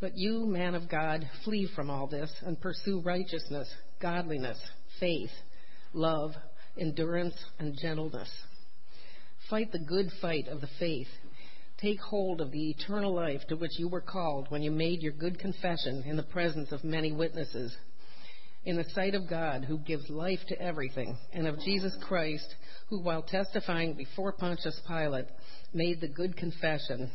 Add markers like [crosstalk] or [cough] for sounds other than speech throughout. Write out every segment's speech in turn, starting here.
But you, man of God, flee from all this and pursue righteousness, godliness, faith, love, endurance, and gentleness. Fight the good fight of the faith. Take hold of the eternal life to which you were called when you made your good confession in the presence of many witnesses. In the sight of God, who gives life to everything, and of Jesus Christ, who, while testifying before Pontius Pilate, made the good confession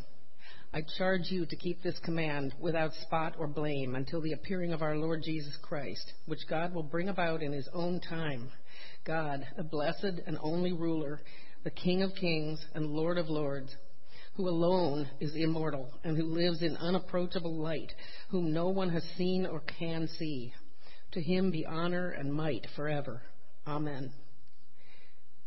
I charge you to keep this command without spot or blame until the appearing of our Lord Jesus Christ, which God will bring about in his own time. God, the blessed and only ruler, the King of kings and Lord of lords, who alone is immortal and who lives in unapproachable light, whom no one has seen or can see. To him be honor and might forever. Amen.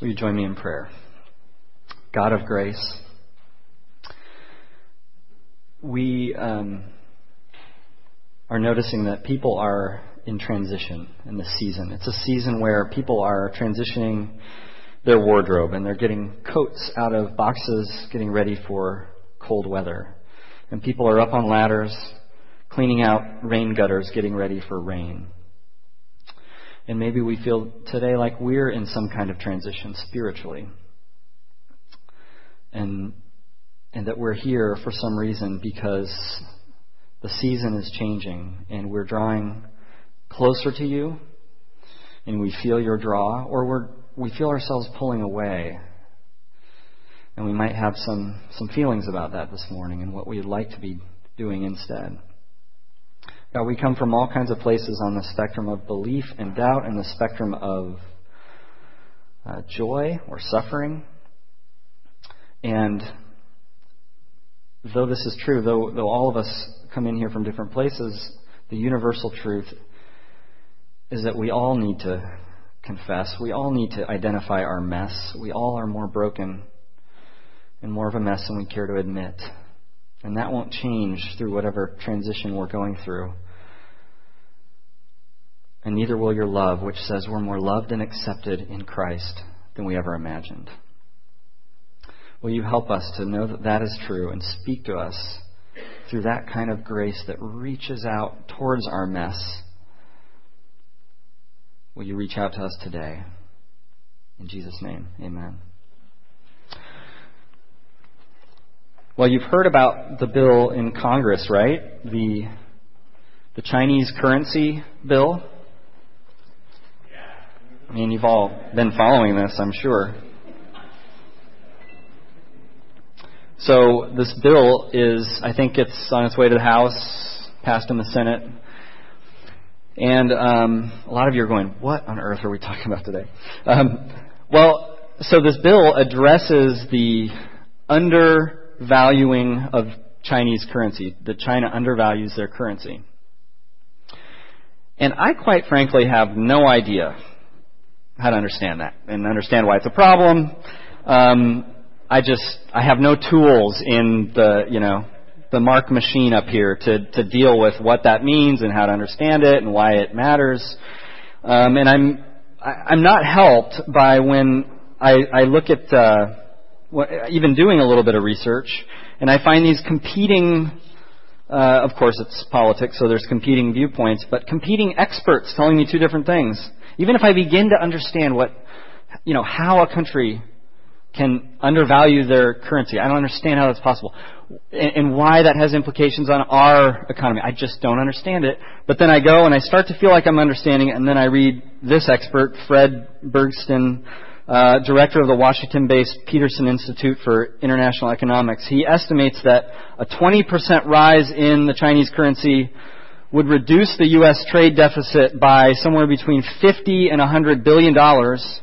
Will you join me in prayer? God of grace, we um, are noticing that people are in transition in this season. It's a season where people are transitioning their wardrobe and they're getting coats out of boxes, getting ready for cold weather. And people are up on ladders, cleaning out rain gutters, getting ready for rain. And maybe we feel today like we're in some kind of transition spiritually. And, and that we're here for some reason because the season is changing and we're drawing closer to you and we feel your draw or we're, we feel ourselves pulling away. And we might have some, some feelings about that this morning and what we'd like to be doing instead. God, we come from all kinds of places on the spectrum of belief and doubt and the spectrum of uh, joy or suffering. And though this is true, though, though all of us come in here from different places, the universal truth is that we all need to confess. We all need to identify our mess. We all are more broken and more of a mess than we care to admit. And that won't change through whatever transition we're going through and neither will your love, which says we're more loved and accepted in Christ than we ever imagined. Will you help us to know that that is true and speak to us through that kind of grace that reaches out towards our mess? Will you reach out to us today? In Jesus' name, amen. Well, you've heard about the bill in Congress, right? The, the Chinese currency bill. I mean, you've all been following this, I'm sure. So this bill is, I think it's on its way to the House, passed in the Senate. And um, a lot of you are going, what on earth are we talking about today? Um, well, so this bill addresses the undervaluing of Chinese currency, that China undervalues their currency. And I quite frankly have no idea how to understand that and understand why it's a problem. Um, I just I have no tools in the you know the Marc machine up here to to deal with what that means and how to understand it and why it matters. Um, and I'm I, I'm not helped by when I, I look at uh, even doing a little bit of research and I find these competing. Uh, of course, it's politics, so there's competing viewpoints, but competing experts telling me two different things. even if I begin to understand what, you know, how a country can undervalue their currency, I don't understand how that's possible. And, and why that has implications on our economy. I just don't understand it. But then I go and I start to feel like I'm understanding it, and then I read this expert, Fred Bergsten, uh, director of the Washington-based Peterson Institute for International Economics. He estimates that a 20% rise in the Chinese currency would reduce the U.S. trade deficit by somewhere between 50 and 100 billion dollars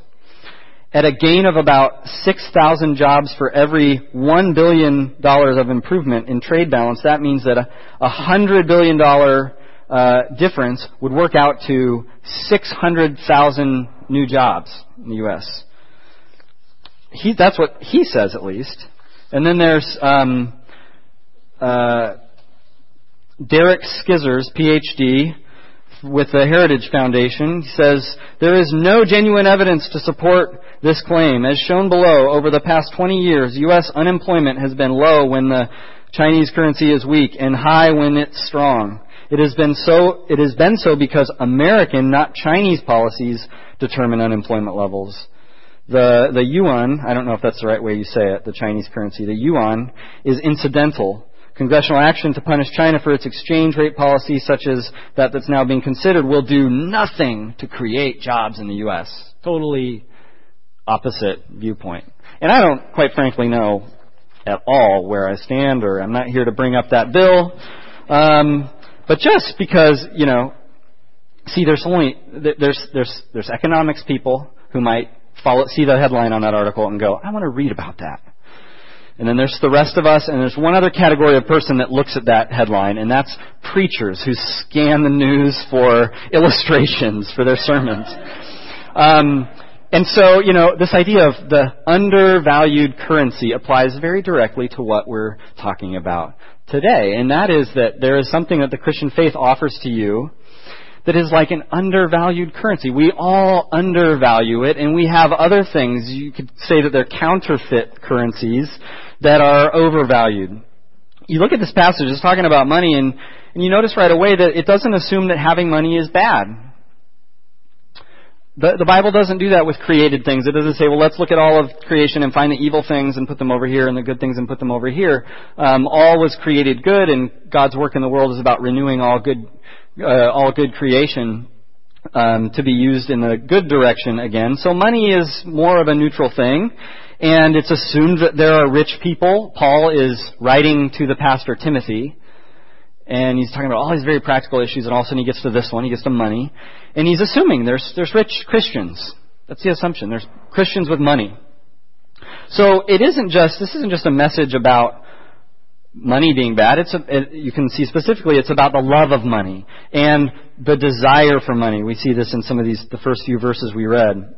at a gain of about 6,000 jobs for every $1 billion of improvement in trade balance. That means that a $100 billion uh, difference would work out to 600,000 new jobs in the U.S he, that's what he says at least. And then there's um, uh, Derek Scissors, PhD, with the Heritage Foundation. He says, There is no genuine evidence to support this claim. As shown below, over the past 20 years, U.S. unemployment has been low when the Chinese currency is weak and high when it's strong. It has been so, it has been so because American, not Chinese policies determine unemployment levels. The, the yuan, I don't know if that's the right way you say it, the Chinese currency, the yuan is incidental. Congressional action to punish China for its exchange rate policy, such as that that's now being considered, will do nothing to create jobs in the U.S. Totally opposite viewpoint. And I don't, quite frankly, know at all where I stand, or I'm not here to bring up that bill. Um, but just because, you know, see, there's only there's there's there's economics people who might follow, see the headline on that article and go, I want to read about that. And then there's the rest of us, and there's one other category of person that looks at that headline, and that's preachers who scan the news for [laughs] illustrations for their sermons. Um, and so, you know, this idea of the undervalued currency applies very directly to what we're talking about today. And that is that there is something that the Christian faith offers to you that is like an undervalued currency. We all undervalue it, and we have other things. You could say that they're counterfeit currencies that are overvalued. You look at this passage, it's talking about money, and, and you notice right away that it doesn't assume that having money is bad. The, the Bible doesn't do that with created things. It doesn't say, well, let's look at all of creation and find the evil things and put them over here and the good things and put them over here. Um, all was created good, and God's work in the world is about renewing all good uh, all good creation um, to be used in the good direction again. So money is more of a neutral thing, and it's assumed that there are rich people. Paul is writing to the pastor Timothy, and he's talking about all these very practical issues, and all of a sudden he gets to this one, he gets to money, and he's assuming there's there's rich Christians. That's the assumption. There's Christians with money. So it isn't just this isn't just a message about money being bad. It's a, it, you can see specifically it's about the love of money and the desire for money. We see this in some of these the first few verses we read.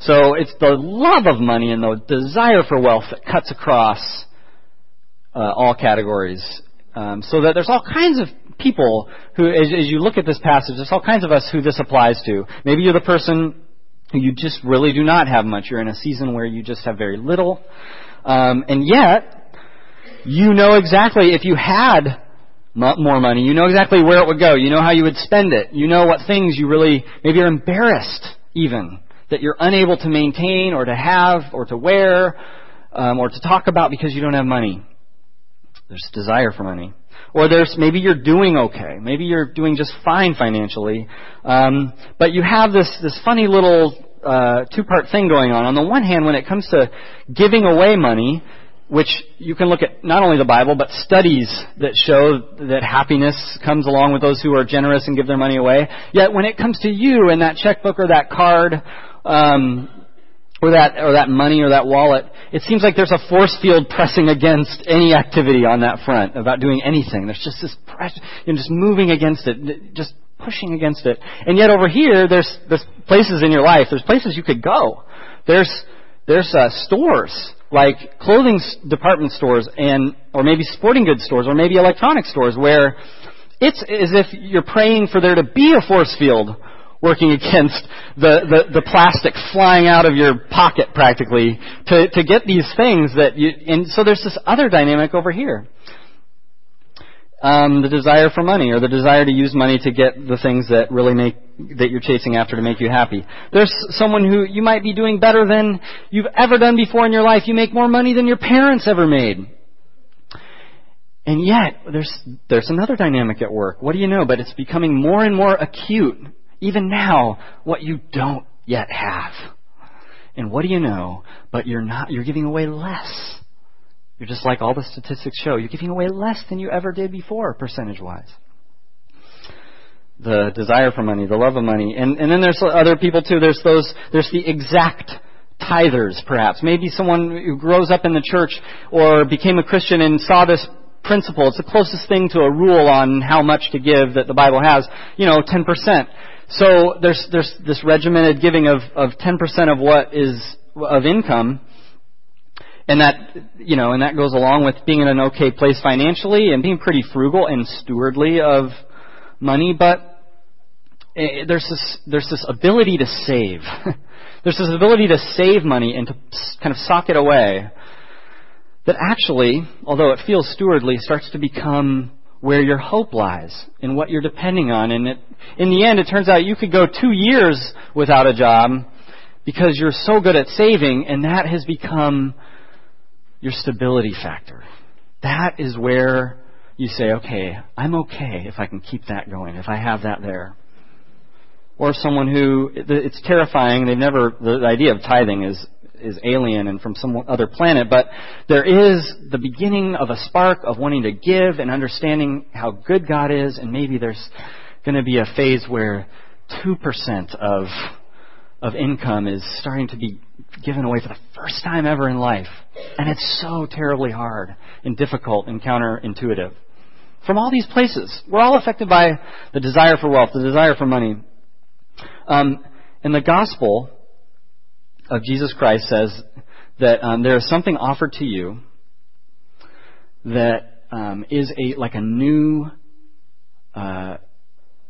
So it's the love of money and the desire for wealth that cuts across uh, all categories. Um, so that there's all kinds of people who, as, as you look at this passage, there's all kinds of us who this applies to. Maybe you're the person who you just really do not have much. You're in a season where you just have very little. Um, and yet, you know exactly if you had more money, you know exactly where it would go. You know how you would spend it. You know what things you really, maybe you're embarrassed even that you're unable to maintain or to have or to wear um, or to talk about because you don't have money. There's desire for money. Or there's maybe you're doing okay. Maybe you're doing just fine financially, um, but you have this this funny little uh, two part thing going on. On the one hand, when it comes to giving away money, which you can look at not only the Bible, but studies that show that happiness comes along with those who are generous and give their money away. Yet when it comes to you and that checkbook or that card, um, or that or that money or that wallet, it seems like there's a force field pressing against any activity on that front about doing anything. There's just this pressure, you know, just moving against it, just pushing against it. And yet over here, there's there's places in your life, there's places you could go. There's there's uh, stores like clothing department stores and or maybe sporting goods stores or maybe electronic stores where it's as if you're praying for there to be a force field working [laughs] against the, the, the plastic flying out of your pocket practically to, to get these things that you and so there's this other dynamic over here. Um, the desire for money or the desire to use money to get the things that really make that you're chasing after to make you happy. There's someone who you might be doing better than you've ever done before in your life. You make more money than your parents ever made. And yet, there's, there's another dynamic at work. What do you know? But it's becoming more and more acute, even now, what you don't yet have. And what do you know? But you're not, you're giving away less. You're just like all the statistics show. You're giving away less than you ever did before, percentage wise. The desire for money, the love of money. And, and then there's other people too. There's those, there's the exact tithers, perhaps. Maybe someone who grows up in the church or became a Christian and saw this principle. It's the closest thing to a rule on how much to give that the Bible has. You know, 10%. So there's, there's this regimented giving of, of 10% of what is, of income. And that, you know, and that goes along with being in an okay place financially and being pretty frugal and stewardly of money, but eh, there's this, there's this ability to save. [laughs] there's this ability to save money and to kind of sock it away that actually, although it feels stewardly, starts to become where your hope lies and what you're depending on. And it, in the end, it turns out you could go two years without a job because you're so good at saving, and that has become your stability factor. That is where you say, okay, I'm okay if I can keep that going, if I have that there. Or someone who, it's terrifying, they've never, the idea of tithing is is alien and from some other planet, but there is the beginning of a spark of wanting to give and understanding how good God is, and maybe there's going to be a phase where 2% of, of income is starting to be given away for the first time ever in life. And it's so terribly hard and difficult and counterintuitive. From all these places, we're all affected by the desire for wealth, the desire for money. Um, and the gospel of Jesus Christ says that um, there is something offered to you that um, is a like a new uh,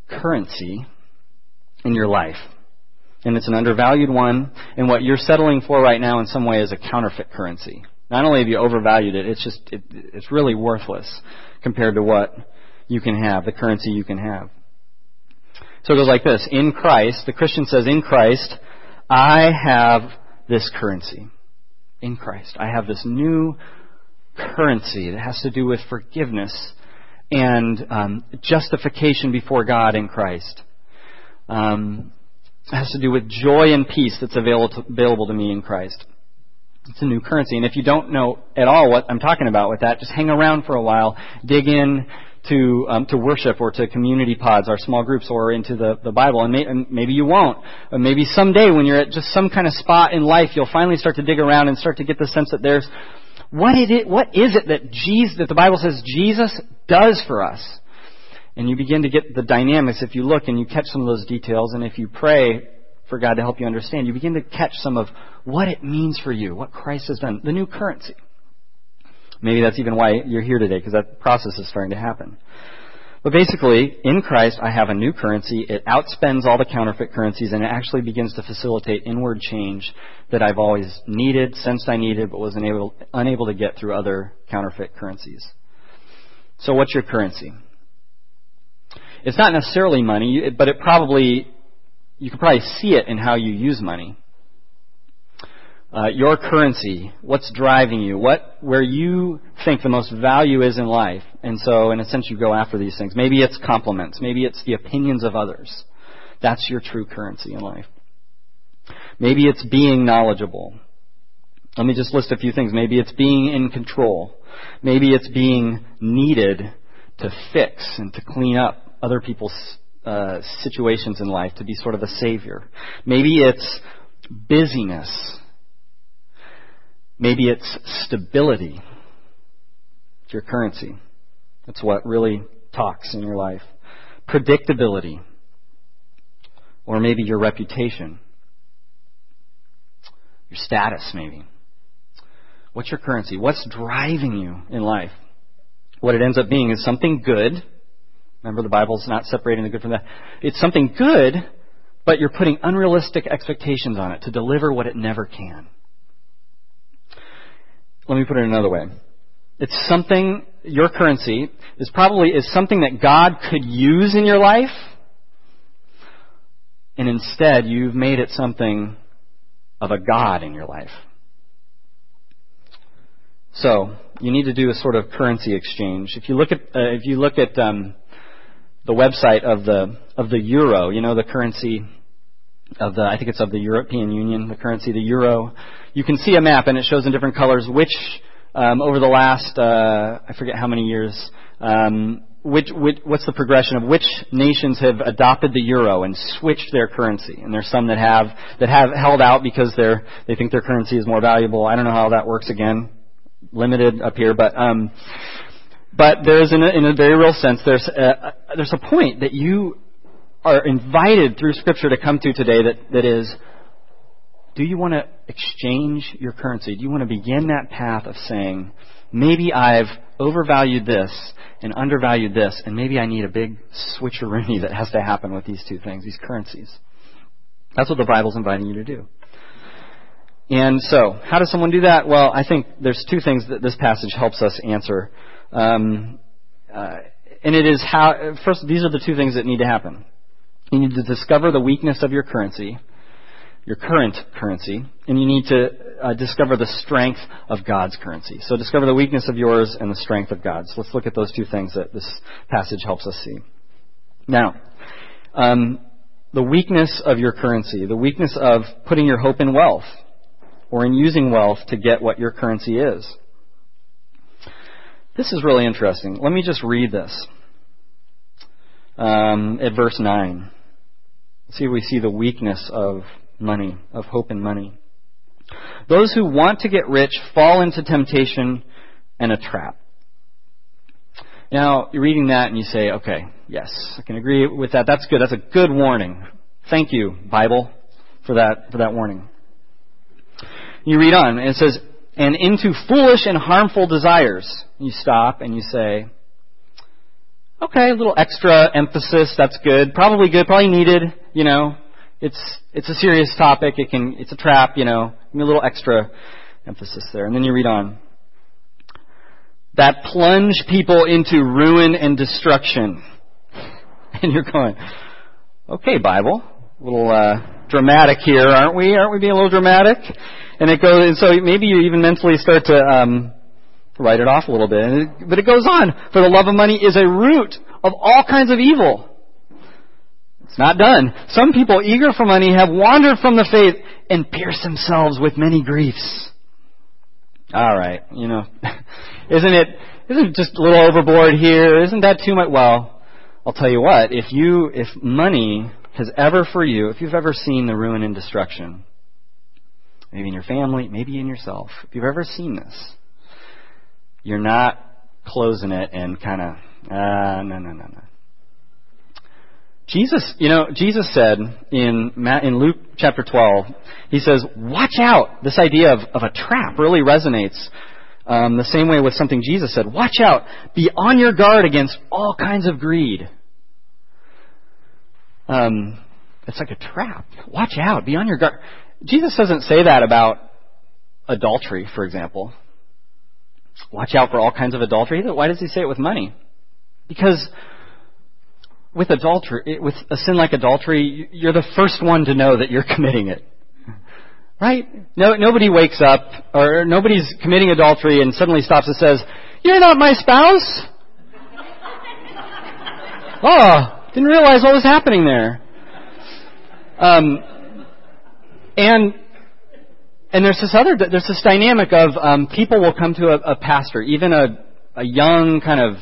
currency in your life, and it's an undervalued one. And what you're settling for right now, in some way, is a counterfeit currency. Not only have you overvalued it, it's just it, it's really worthless compared to what you can have, the currency you can have. So it goes like this: In Christ, the Christian says, in Christ, I have this currency in Christ. I have this new currency that has to do with forgiveness and um, justification before God in Christ. Um, it has to do with joy and peace that's available to, me in Christ. It's a new currency. And if you don't know at all what I'm talking about with that, just hang around for a while, dig in, to um, to worship or to community pods, our small groups, or into the, the Bible. And, may, and maybe you won't. Or maybe someday, when you're at just some kind of spot in life, you'll finally start to dig around and start to get the sense that there's what is it, what is it that Jesus, that the Bible says Jesus does for us. And you begin to get the dynamics if you look and you catch some of those details, and if you pray for God to help you understand, you begin to catch some of what it means for you, what Christ has done, the new currency. Maybe that's even why you're here today, because that process is starting to happen. But basically, in Christ, I have a new currency. It outspends all the counterfeit currencies, and it actually begins to facilitate inward change that I've always needed, sensed I needed, but was unable, unable to get through other counterfeit currencies. So, what's your currency? It's not necessarily money, but it probably, you can probably see it in how you use money uh, your currency, what's driving you, what where you think the most value is in life, and so in a sense you go after these things. Maybe it's compliments, maybe it's the opinions of others. That's your true currency in life. Maybe it's being knowledgeable. Let me just list a few things. Maybe it's being in control. Maybe it's being needed to fix and to clean up other people's uh, situations in life, to be sort of a savior. Maybe it's busyness Maybe it's stability. It's your currency. That's what really talks in your life. Predictability. Or maybe your reputation. Your status, maybe. What's your currency? What's driving you in life? What it ends up being is something good. Remember, the Bible's not separating the good from the. It's something good, but you're putting unrealistic expectations on it to deliver what it never can. Let me put it another way. It's something, your currency is probably is something that God could use in your life, and instead you've made it something of a God in your life. So you need to do a sort of currency exchange. If you look at uh, if you look at um, the website of the of the euro, you know the currency of the I think it's of the European Union, the currency, the euro. You can see a map and it shows in different colors which um, over the last uh, I forget how many years. Um, which, which, what's the progression of which nations have adopted the euro and switched their currency? And there's some that have that have held out because they're they think their currency is more valuable. I don't know how that works again limited up here, but um, but there's in a, in a very real sense there's a, there's a point that you are invited through Scripture to come to today that that is. Do you want to exchange your currency? Do you want to begin that path of saying, maybe I've overvalued this and undervalued this, and maybe I need a big switcheroo that has to happen with these two things, these currencies? That's what the Bible's inviting you to do. And so, how does someone do that? Well, I think there's two things that this passage helps us answer. Um, uh, and it is how, first, these are the two things that need to happen. You need to discover the weakness of your currency, your current currency, and you need to uh, discover the strength of God's currency. So discover the weakness of yours and the strength of God's. Let's look at those two things that this passage helps us see. Now, um, the weakness of your currency, the weakness of putting your hope in wealth or in using wealth to get what your currency is. This is really interesting. Let me just read this um, at verse 9. See if we see the weakness of money, of hope in money. Those who want to get rich fall into temptation and a trap. Now, you're reading that and you say, okay, yes, I can agree with that. That's good. That's a good warning. Thank you, Bible, for that, for that warning. You read on, and it says, and into foolish and harmful desires. You stop and you say, okay, a little extra emphasis, that's good. Probably good, probably needed, you know. It's, it's a serious topic, it can, it's a trap, you know. Give me a little extra emphasis there. And then you read on. That plunge people into ruin and destruction. [laughs] And you're going, okay, Bible, a little, uh, dramatic here, aren't we? Aren't we being a little dramatic? And it goes, and so maybe you even mentally start to um, write it off a little bit. It, but it goes on. For the love of money is a root of all kinds of evil. It's not done. Some people eager for money have wandered from the faith and pierced themselves with many griefs. All right, you know, [laughs] isn't it? Isn't it just a little overboard here? Isn't that too much? Well, I'll tell you what. If you, if money has ever for you, if you've ever seen the ruin and destruction maybe in your family, maybe in yourself. If you've ever seen this, you're not closing it and kind of, uh, no, no, no, no. Jesus, you know, Jesus said in in Luke chapter 12, he says, "Watch out." This idea of, of a trap really resonates um, the same way with something Jesus said. Watch out. Be on your guard against all kinds of greed. Um, it's like a trap. Watch out. Be on your guard. Jesus doesn't say that about adultery, for example. Watch out for all kinds of adultery. Why does he say it with money? Because with adultery, with a sin like adultery, you're the first one to know that you're [laughs] committing it. Right? No, nobody wakes up, or nobody's committing adultery and suddenly stops and says, You're not my spouse? oh, [laughs] didn't realize what was happening there. Um, and and there's this other there's this dynamic of um, people will come to a, a pastor, even a a young kind of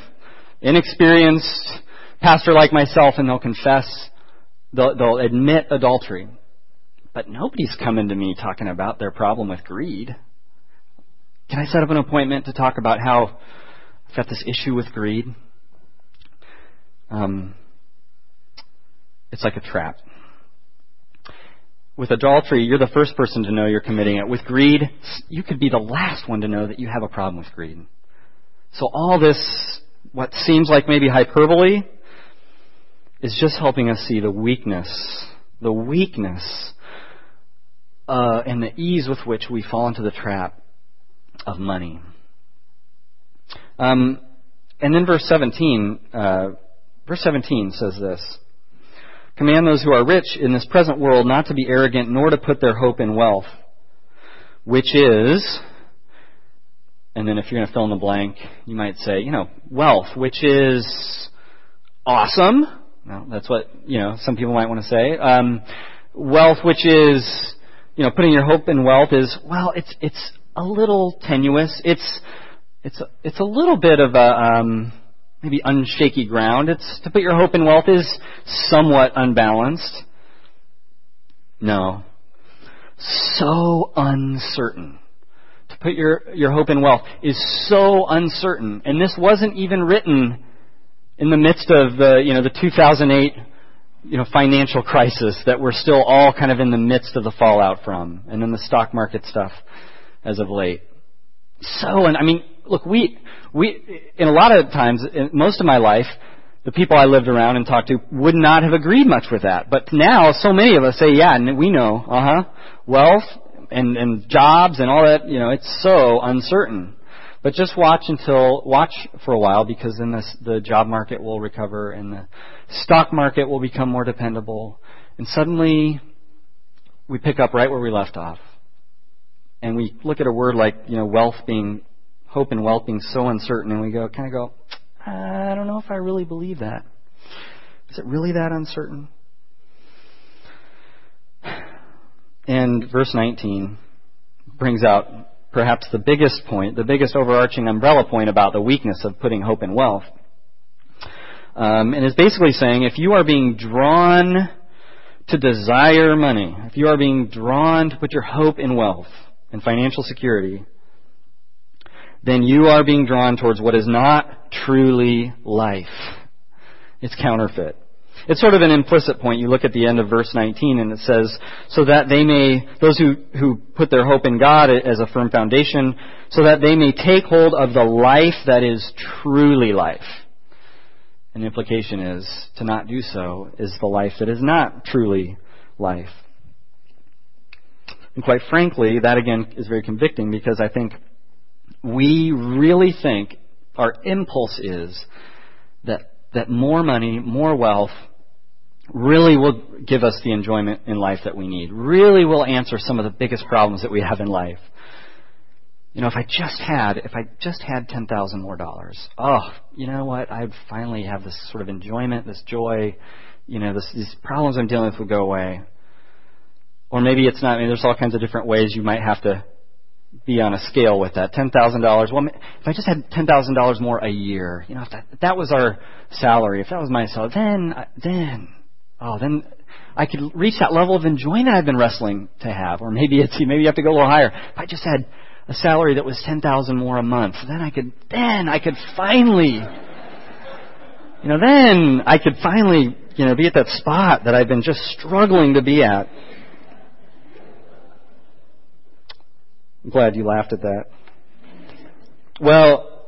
inexperienced pastor like myself, and they'll confess, they'll, they'll admit adultery. But nobody's coming to me talking about their problem with greed. Can I set up an appointment to talk about how I've got this issue with greed? Um, it's like a trap. With adultery, you're the first person to know you're committing it. With greed, you could be the last one to know that you have a problem with greed. So all this, what seems like maybe hyperbole, is just helping us see the weakness, the weakness, uh, and the ease with which we fall into the trap of money. Um, and then verse 17, uh, verse 17 says this. Command those who are rich in this present world not to be arrogant, nor to put their hope in wealth, which is, and then if you're going to fill in the blank, you might say, you know, wealth, which is awesome. That's what, you know, some people might want to say. Um, wealth, which is, you know, putting your hope in wealth is, well, it's, it's a little tenuous. It's, it's, it's a little bit of a, um, maybe unshaky ground. It's to put your hope in wealth is somewhat unbalanced. No. So uncertain. To put your, your hope in wealth is so uncertain. And this wasn't even written in the midst of the, you know, the 2008, you know, financial crisis that we're still all kind of in the midst of the fallout from. And then the stock market stuff as of late. So, and I mean, look, we, we, in a lot of times, in most of my life, the people I lived around and talked to would not have agreed much with that. But now, so many of us say, yeah, we know, uh huh, wealth and, and jobs and all that, you know, it's so uncertain. But just watch until, watch for a while because then this, the job market will recover and the stock market will become more dependable. And suddenly, we pick up right where we left off. And we look at a word like, you know, wealth being hope and wealth being so uncertain, and we go kind of go, I don't know if I really believe that. Is it really that uncertain? And verse 19 brings out perhaps the biggest point, the biggest overarching umbrella point about the weakness of putting hope in wealth. Um, and is basically saying if you are being drawn to desire money, if you are being drawn to put your hope in wealth and financial security, then you are being drawn towards what is not truly life. It's counterfeit. It's sort of an implicit point. You look at the end of verse 19 and it says, so that they may, those who, who put their hope in God as a firm foundation, so that they may take hold of the life that is truly life. And the implication is, to not do so is the life that is not truly life. And quite frankly, that again is very convicting because I think we really think our impulse is that, that more money, more wealth, really will give us the enjoyment in life that we need, really will answer some of the biggest problems that we have in life. You know, if I just had, if I just had ten thousand more dollars, oh, you know what? I'd finally have this sort of enjoyment, this joy. You know, this, these problems I'm dealing with would go away. Or maybe it's not. I mean, there's all kinds of different ways you might have to be on a scale with that. Ten thousand dollars. Well, if I just had ten thousand dollars more a year, you know, if that, if that was our salary, if that was my salary, then then oh, then I could reach that level of enjoyment I've been wrestling to have. Or maybe it's maybe you have to go a little higher. If I just had a salary that was ten thousand more a month, then I could then I could finally you know, then I could finally, you know, be at that spot that I've been just struggling to be at. I'm glad you laughed at that. Well,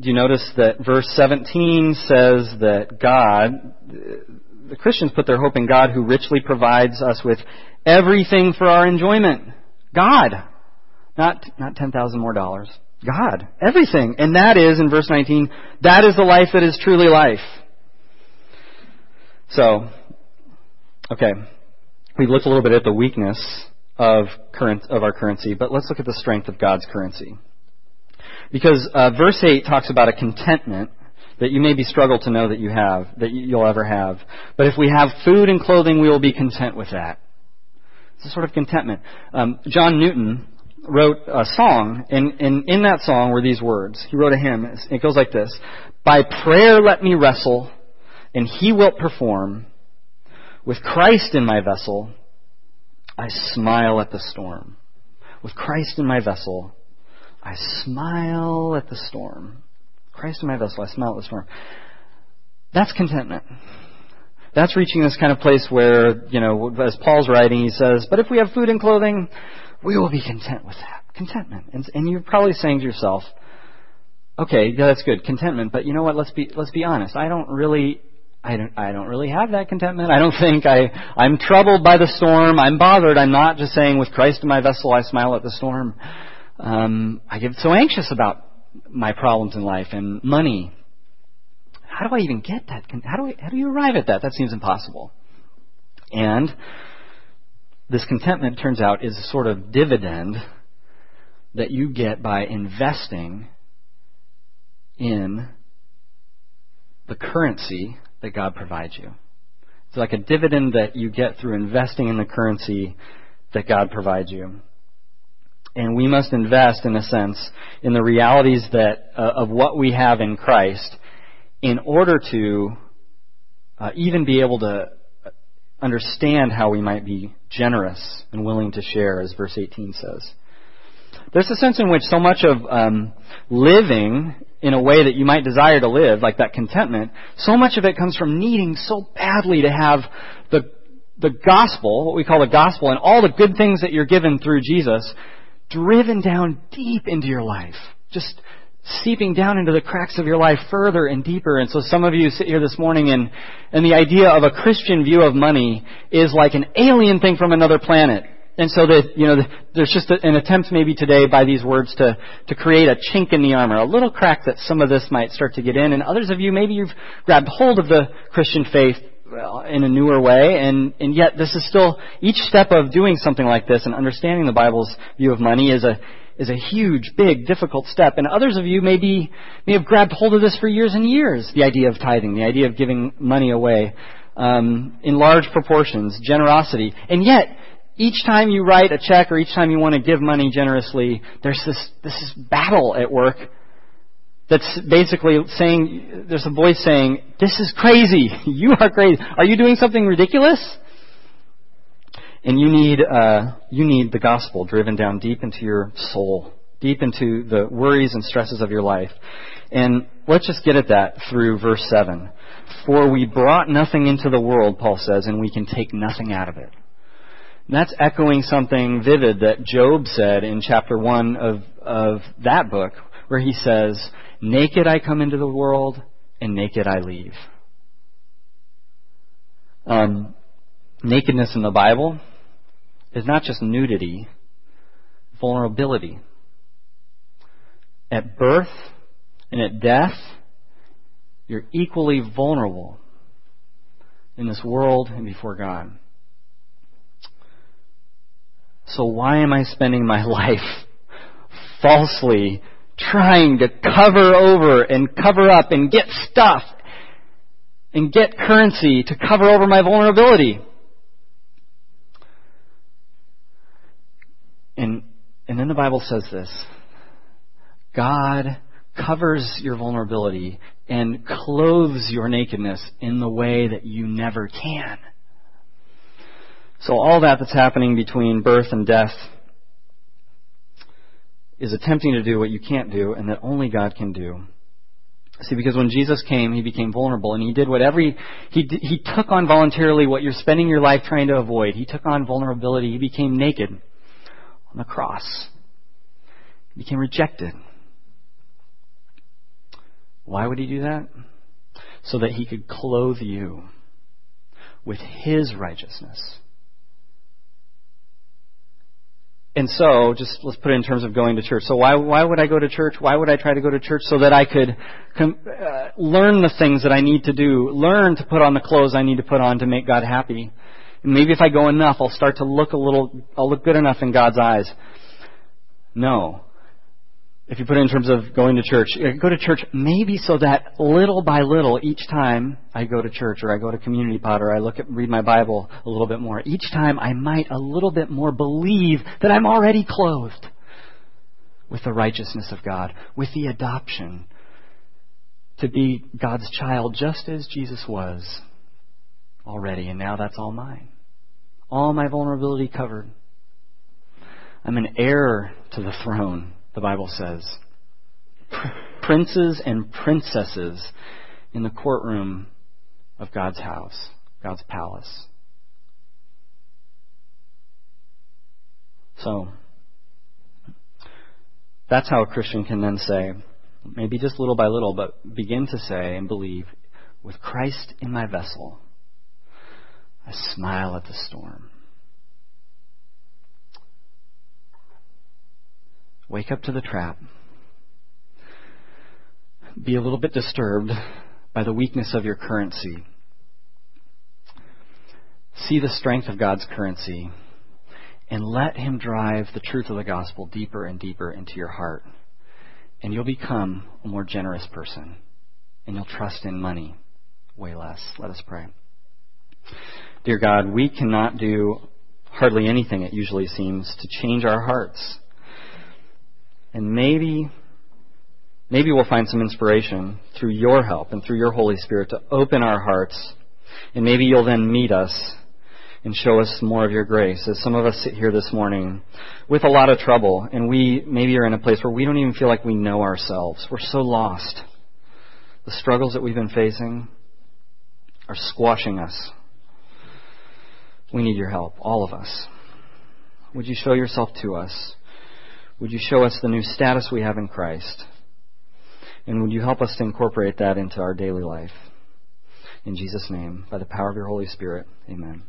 do you notice that verse 17 says that God, the Christians put their hope in God who richly provides us with everything for our enjoyment. God. Not, not 10,000 more dollars. God. Everything. And that is, in verse 19, that is the life that is truly life. So, okay. We've looked a little bit at the weakness of, current, of our currency, but let's look at the strength of God's currency. Because uh, verse 8 talks about a contentment that you maybe struggle to know that you have, that you'll ever have. But if we have food and clothing, we will be content with that. It's a sort of contentment. Um, John Newton wrote a song, and, and in that song were these words. He wrote a hymn. It goes like this By prayer let me wrestle, and he wilt perform. With Christ in my vessel, I smile at the storm. With Christ in my vessel, I smile at the storm. Christ in my vessel, I smile at the storm. That's contentment. That's reaching this kind of place where, you know, as Paul's writing, he says, but if we have food and clothing, we will be content with that. Contentment. And, and you're probably saying to yourself, okay, yeah, that's good, contentment, but you know what, let's be, let's be honest. I don't really I don't, I don't really have that contentment. I don't think I, I'm troubled by the storm. I'm bothered. I'm not just saying, with Christ in my vessel, I smile at the storm. Um, I get so anxious about my problems in life and money. How do I even get that? How do I, how do you arrive at that? That seems impossible. And this contentment turns out is a sort of dividend that you get by investing in the currency that God provides you. It's like a dividend that you get through investing in the currency that God provides you. And we must invest, in a sense, in the realities that uh, of what we have in Christ, in order to uh, even be able to understand how we might be generous and willing to share, as verse 18 says. There's a sense in which so much of um, living in a way that you might desire to live, like that contentment, so much of it comes from needing so badly to have the the gospel, what we call the gospel, and all the good things that you're given through Jesus, driven down deep into your life. Just seeping down into the cracks of your life further and deeper. And so some of you sit here this morning and, and the idea of a Christian view of money is like an alien thing from another planet. And so that, you know, there's just an attempt maybe today by these words to, to create a chink in the armor, a little crack that some of this might start to get in. And others of you, maybe you've grabbed hold of the Christian faith in a newer way, and, and yet this is still, each step of doing something like this and understanding the Bible's view of money is a, is a huge, big, difficult step. And others of you may be, may have grabbed hold of this for years and years, the idea of tithing, the idea of giving money away, um, in large proportions, generosity. And yet, each time you write a check or each time you want to give money generously, there's this, this battle at work that's basically saying, there's a voice saying, this is crazy. [laughs] You are crazy. Are you doing something ridiculous? And you need, uh, you need the gospel driven down deep into your soul, deep into the worries and stresses of your life. And let's just get at that through verse 7. For we brought nothing into the world, Paul says, and we can take nothing out of it. And that's echoing something vivid that Job said in chapter 1 of, of that book, where he says, Naked I come into the world, and naked I leave. Um, nakedness in the Bible is not just nudity, vulnerability. At birth and at death, you're equally vulnerable in this world and before God. So why am I spending my [laughs] life falsely trying to cover over and cover up and get stuff and get currency to cover over my vulnerability? And, and then the Bible says this God covers your vulnerability and clothes your nakedness in the way that you never can. So all that that's happening between birth and death is attempting to do what you can't do and that only God can do. See, because when Jesus came, he became vulnerable and he did whatever he, he, he took on voluntarily what you're spending your life trying to avoid. He took on vulnerability. He became naked on the cross. He became rejected. Why would he do that? So that he could clothe you with his righteousness. And so, just let's put it in terms of going to church. So why why would I go to church? Why would I try to go to church so that I could com- uh, learn the things that I need to do, learn to put on the clothes I need to put on to make God happy. And maybe if I go enough, I'll start to look a little, I'll look good enough in God's eyes. No if you put it in terms of going to church, go to church maybe so that little by little, each time I go to church or I go to community pod or I look at, read my Bible a little bit more, each time I might a little bit more believe that I'm already clothed with the righteousness of God, with the adoption to be God's child just as Jesus was already, and now that's all mine. All my vulnerability covered. I'm an heir to the throne the Bible says. Princes and princesses in the courtroom of God's house, God's palace. So, that's how a Christian can then say, maybe just little by little, but begin to say and believe, with Christ in my vessel, I smile at the storm. Wake up to the trap. be a little bit disturbed by the weakness of your currency. See the strength of God's currency and let Him drive the truth of the gospel deeper and deeper into your heart. And you'll become a more generous person. And you'll trust in money way less. Let us pray. Dear God, we cannot do hardly anything, it usually seems, to change our hearts. And maybe, maybe we'll find some inspiration through your help and through your Holy Spirit to open our hearts. And maybe you'll then meet us and show us more of your grace. As some of us sit here this morning with a lot of trouble, and we maybe are in a place where we don't even feel like we know ourselves. We're so lost. The struggles that we've been facing are squashing us. We need your help, all of us. Would you show yourself to us? Would you show us the new status we have in Christ? And would you help us to incorporate that into our daily life? In Jesus' name, by the power of your Holy Spirit, amen.